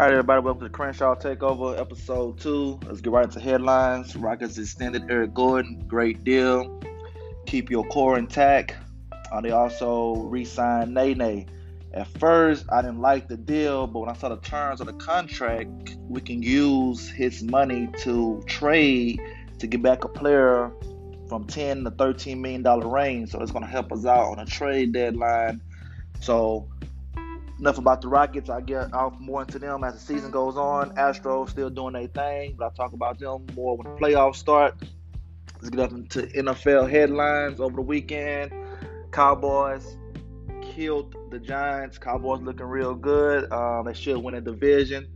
All right, everybody, welcome to the Crenshaw Takeover, episode two. Let's get right into headlines. Rockets extended Eric Gordon, great deal. Keep your core intact. Uh, they also re-signed Nene. At first, I didn't like the deal, but when I saw the terms of the contract, we can use his money to trade to get back a player from 10 to 13 million dollar range. So it's going to help us out on a trade deadline. So enough about the Rockets. I get off more into them as the season goes on. Astros still doing their thing, but I'll talk about them more when the playoffs start. Let's get up into NFL headlines over the weekend. Cowboys killed the Giants. Cowboys looking real good. Um, they should win a division.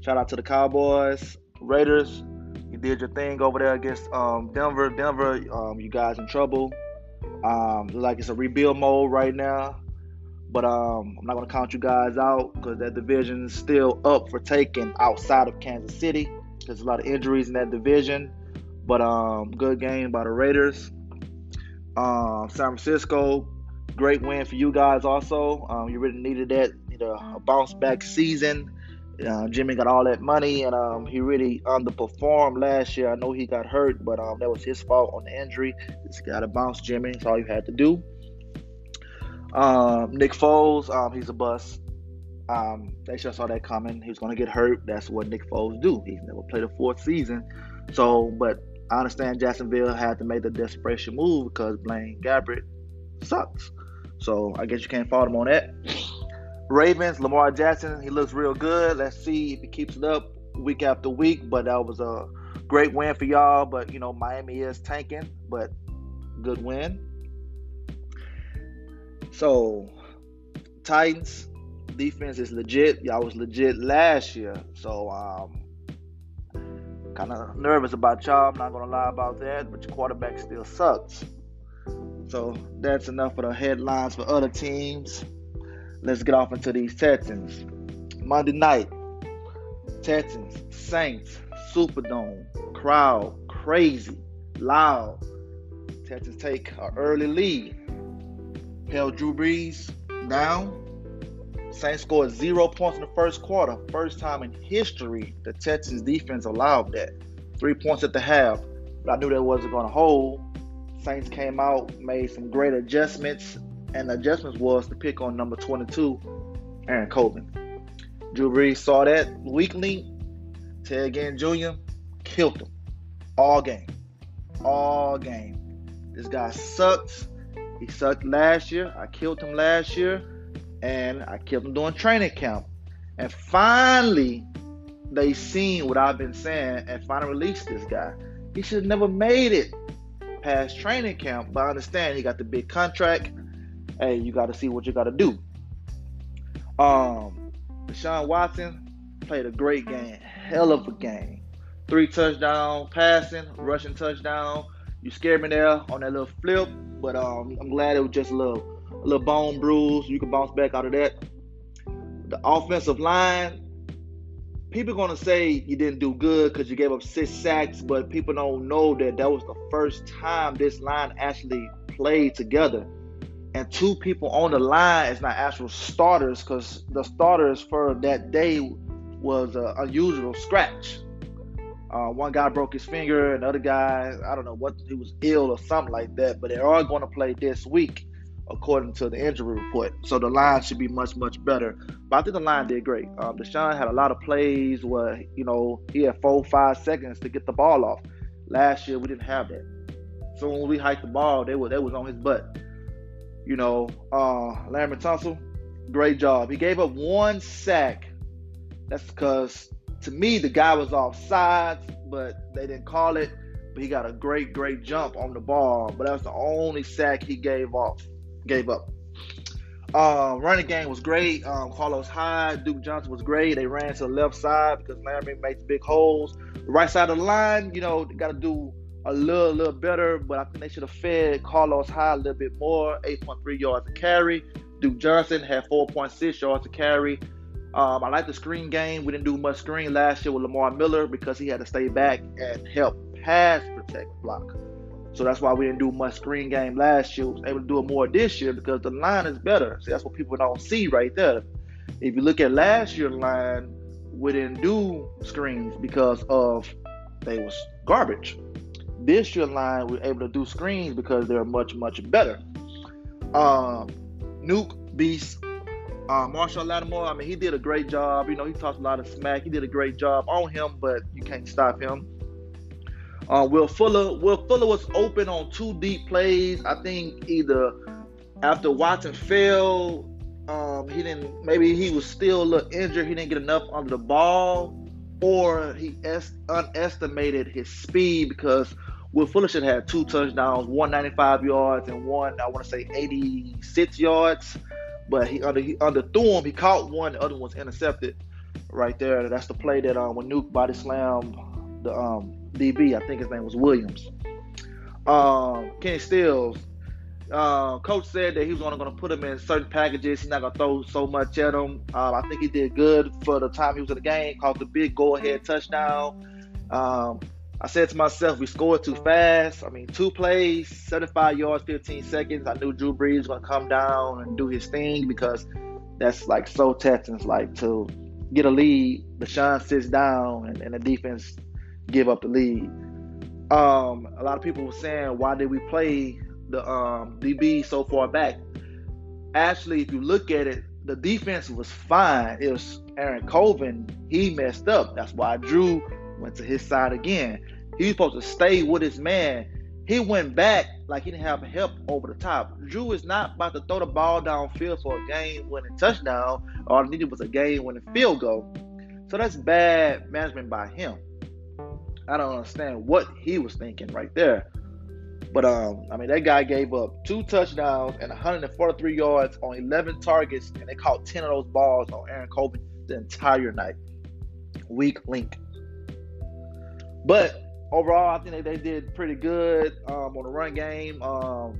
Shout out to the Cowboys. Raiders, you did your thing over there against um, Denver. Denver, um, you guys in trouble. Um, like it's a rebuild mode right now. But um, I'm not going to count you guys out because that division is still up for taking outside of Kansas City. There's a lot of injuries in that division. But um, good game by the Raiders. Um, San Francisco, great win for you guys also. Um, you really needed that, a, bounce back season. Uh, Jimmy got all that money and um, he really underperformed last year. I know he got hurt, but um, that was his fault on the injury. Just got to bounce Jimmy. That's all you had to do. Um, Nick Foles, um, he's a bust. Um, they just saw that coming. He was going to get hurt. That's what Nick Foles do. He's never played a fourth season. So, but I understand Jacksonville had to make the desperation move because Blaine Gabbert sucks. So I guess you can't fault him on that. Ravens, Lamar Jackson, he looks real good. Let's see if he keeps it up week after week. But that was a great win for y'all. But you know, Miami is tanking, but good win. So, Titans defense is legit. Y'all was legit last year. So, um, kind of nervous about y'all. I'm not gonna lie about that. But your quarterback still sucks. So that's enough for the headlines for other teams. Let's get off into these Texans. Monday night, Texans, Saints, Superdome, crowd, crazy, loud. Texans take an early lead held Drew Brees down. Saints scored zero points in the first quarter. First time in history the Texans defense allowed that. Three points at the half. But I knew that wasn't going to hold. Saints came out, made some great adjustments, and the adjustments was to pick on number 22, Aaron Colvin. Drew Brees saw that weekly. Ted Ginn Jr. killed him all game. All game. This guy sucks. He sucked last year. I killed him last year, and I kept him doing training camp. And finally, they seen what I've been saying and finally released this guy. He should have never made it past training camp, but I understand he got the big contract. Hey, you got to see what you got to do. Um, Deshaun Watson played a great game, hell of a game. Three touchdown passing, rushing touchdown. You scared me there on that little flip, but um, I'm glad it was just a little, a little bone bruise. You can bounce back out of that. The offensive line, people gonna say you didn't do good because you gave up six sacks, but people don't know that that was the first time this line actually played together. And two people on the line is not actual starters because the starters for that day was an unusual scratch. Uh, one guy broke his finger, another guy, I don't know what, he was ill or something like that. But they are going to play this week, according to the injury report. So the line should be much, much better. But I think the line did great. Um, Deshaun had a lot of plays where, you know, he had four, five seconds to get the ball off. Last year, we didn't have that. So when we hiked the ball, they were, they was on his butt. You know, uh, Laremy Tunsil, great job. He gave up one sack. That's because to me, the guy was off sides, but they didn't call it. But he got a great, great jump on the ball. But that's the only sack he gave off, gave up. Uh, running game was great. Um, Carlos Hyde, Duke Johnson was great. They ran to the left side because Laremy makes big holes. The right side of the line, you know, got to do a little, little better. But I think they should have fed Carlos Hyde a little bit more. 8.3 yards to carry. Duke Johnson had 4.6 yards to carry. Um, I like the screen game. We didn't do much screen last year with Lamar Miller because he had to stay back and help pass protect block. So that's why we didn't do much screen game last year. We was able to do it more this year because the line is better. See, that's what people don't see right there. If you look at last year's line, wouldn't do screens because of they was garbage. This year line was able to do screens because they're much much better. Um, Nuke Beast, uh, Marshon Lattimore. I mean, he did a great job. You know, he talks a lot of smack. He did a great job on him, but you can't stop him. Uh, Will Fuller, Will Fuller was open on two deep plays. I think either after Watson fell, um, he didn't. Maybe he was still a little injured. He didn't get enough under the ball, or he est- underestimated his speed because Will Fuller should have two touchdowns, 195 yards and one I want to say 86 yards. But he under he underthrew him. He caught one. The other one was intercepted. Right there. That's the play that um when Nuke body slammed the um DB. I think his name was Williams. Um, Kenny Stills. Uh, coach said that he was only going to put him in certain packages. He's not going to throw so much at him. Um, I think he did good for the time he was in the game. Caught the big go-ahead touchdown. Um, I said to myself, we scored too fast. I mean, two plays, 75 yards, 15 seconds. I knew Drew Brees was to come down and do his thing because that's like so Texans like to get a lead. Deshaun sits down and, and the defense give up the lead. Um, a lot of people were saying, why did we play the um, DB so far back? Actually, if you look at it, the defense was fine. It was Aaron Colvin. He messed up. That's why Drew went to his side again. He was supposed to stay with his man. He went back like he didn't have help over the top. Drew is not about to throw the ball downfield for a game-winning touchdown. All he needed was a game-winning field goal. So that's bad management by him. I don't understand what he was thinking right there. But um, I mean, that guy gave up two touchdowns and 143 yards on 11 targets, and they caught 10 of those balls on Aaron Colvin the entire night. Weak link. But overall, I think they, they did pretty good um, on the run game. Um,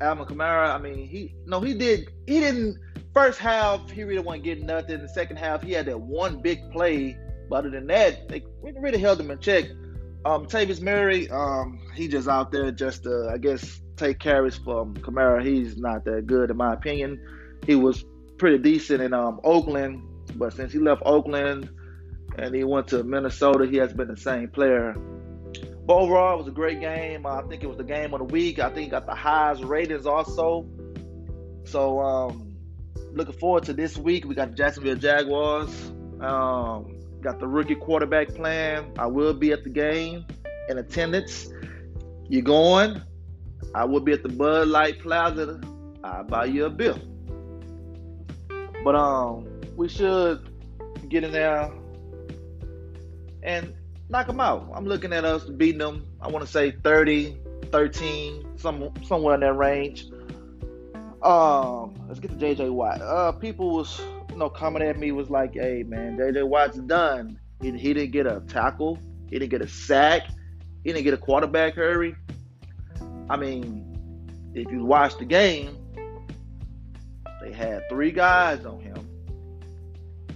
Alvin Kamara, I mean, he no, he did. He didn't. First half, he really wasn't getting nothing. The second half, he had that one big play but other than that, they really held him in check. Um, Tavis Murray, um, he just out there just to, I guess, take carries from Kamara. He's not that good in my opinion. He was pretty decent in um, Oakland, but since he left Oakland and he went to Minnesota, he has been the same player. But overall, it was a great game. I think it was the game of the week. I think got the highest ratings also. So, um, looking forward to this week. We got the Jacksonville Jaguars. Um, Got the rookie quarterback plan. I will be at the game in attendance. You going? I will be at the Bud Light Plaza. I'll buy you a bill. But um, we should get in there and knock them out. I'm looking at us beating them. I want to say 30, 13, some somewhere in that range. Um, let's get to JJ Watt. Uh, people was you know, coming at me was like, "Hey, man, JJ Watt's done. He, he didn't get a tackle. He didn't get a sack. He didn't get a quarterback hurry." I mean, if you watch the game, they had three guys on him,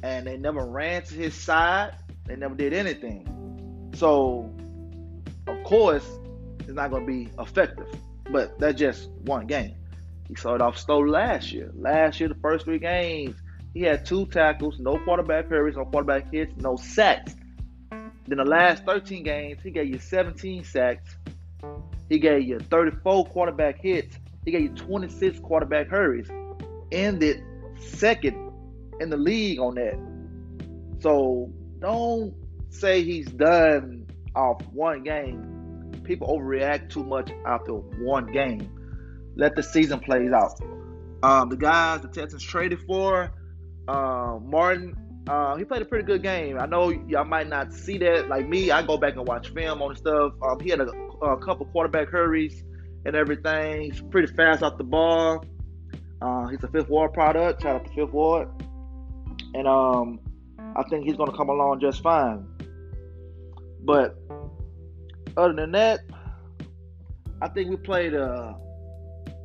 and they never ran to his side. They never did anything. So, of course, it's not going to be effective. But that's just one game. He started off slow last year. Last year, the first three games, he had two tackles, no quarterback hurries, no quarterback hits, no sacks. Then the last 13 games, he gave you 17 sacks. He gave you 34 quarterback hits. He gave you 26 quarterback hurries. Ended second in the league on that. So don't say he's done off one game. People overreact too much after one game. Let the season plays out. Um, the guys the Texans traded for, uh, Martin, uh, he played a pretty good game. I know y'all might not see that. Like me, I go back and watch film on stuff. Um, he had a, a, couple quarterback hurries and everything. He's pretty fast off the ball. Uh, he's a fifth ward product. Shout out to fifth ward. And um, I think he's going to come along just fine. But other than that, I think we played a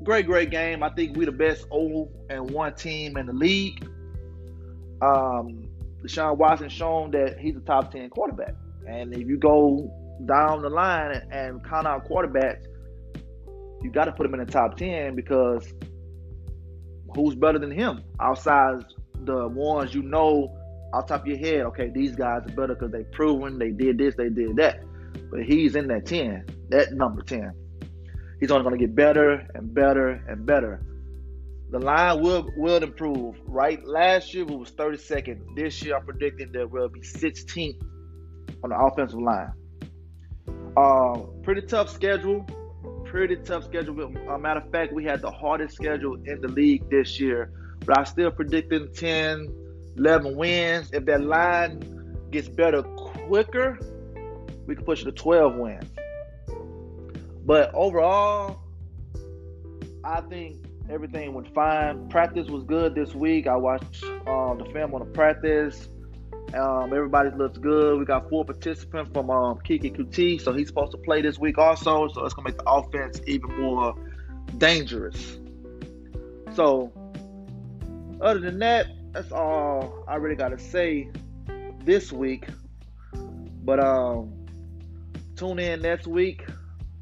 great, great game. I think we the best 0 and 1 team in the league um, Deshaun Watson shown that he's a top 10 quarterback. And if you go down the line and, and count out quarterbacks, you got to put him in the top 10 because who's better than him outside the ones you know off top of your head, okay, these guys are better because they proven they did this, they did that. But he's in that 10, that number 10. He's only going to get better and better and better. The line will will improve. Right, last year it was 32nd. This year I'm predicting that we'll be 16th on the offensive line. Uh, pretty tough schedule. Pretty tough schedule. Uh, matter of fact, we had the hardest schedule in the league this year. But I still predicting 10, 11 wins. If that line gets better quicker, we can push it to 12 wins. But overall, I think everything went fine. Practice was good this week. I watched um, the film on the practice. Um, everybody looks good. We got four participants from um, Keke Coutee, so he's supposed to play this week also. So it's gonna make the offense even more dangerous. So, other than that, that's all I really gotta say this week. But um, tune in next week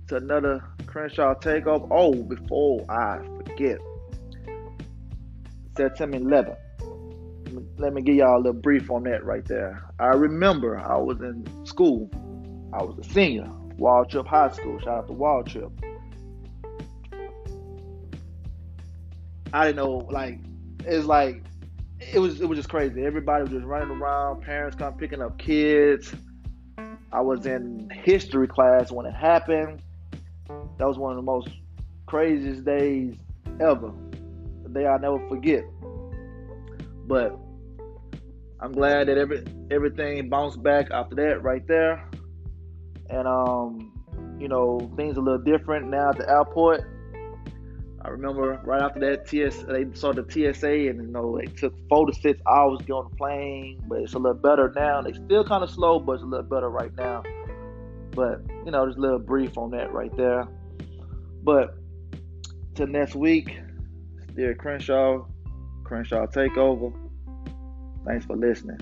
to another Crenshaw takeover. Oh, before I forget, September 11th let me give y'all a little brief on that right there. I remember I was in school. I was a senior, Waltrip High School. Shout out to Waltrip. I didn't know, like, it's like it was it was just crazy. Everybody was just running around, parents come picking up kids. I was in history class when it happened. That was one of the most craziest days ever. The day I'll never forget. But I'm glad that every everything bounced back after that right there. And um, you know, things a little different now at the airport. I remember right after that TS they saw the TSA and you know it took four to six hours to get on the plane, but it's a little better now. They still kind of slow, but it's a little better right now. But you know, just a little brief on that right there. But till next week, still Crenshaw, Crenshaw Takeover. Thanks for listening.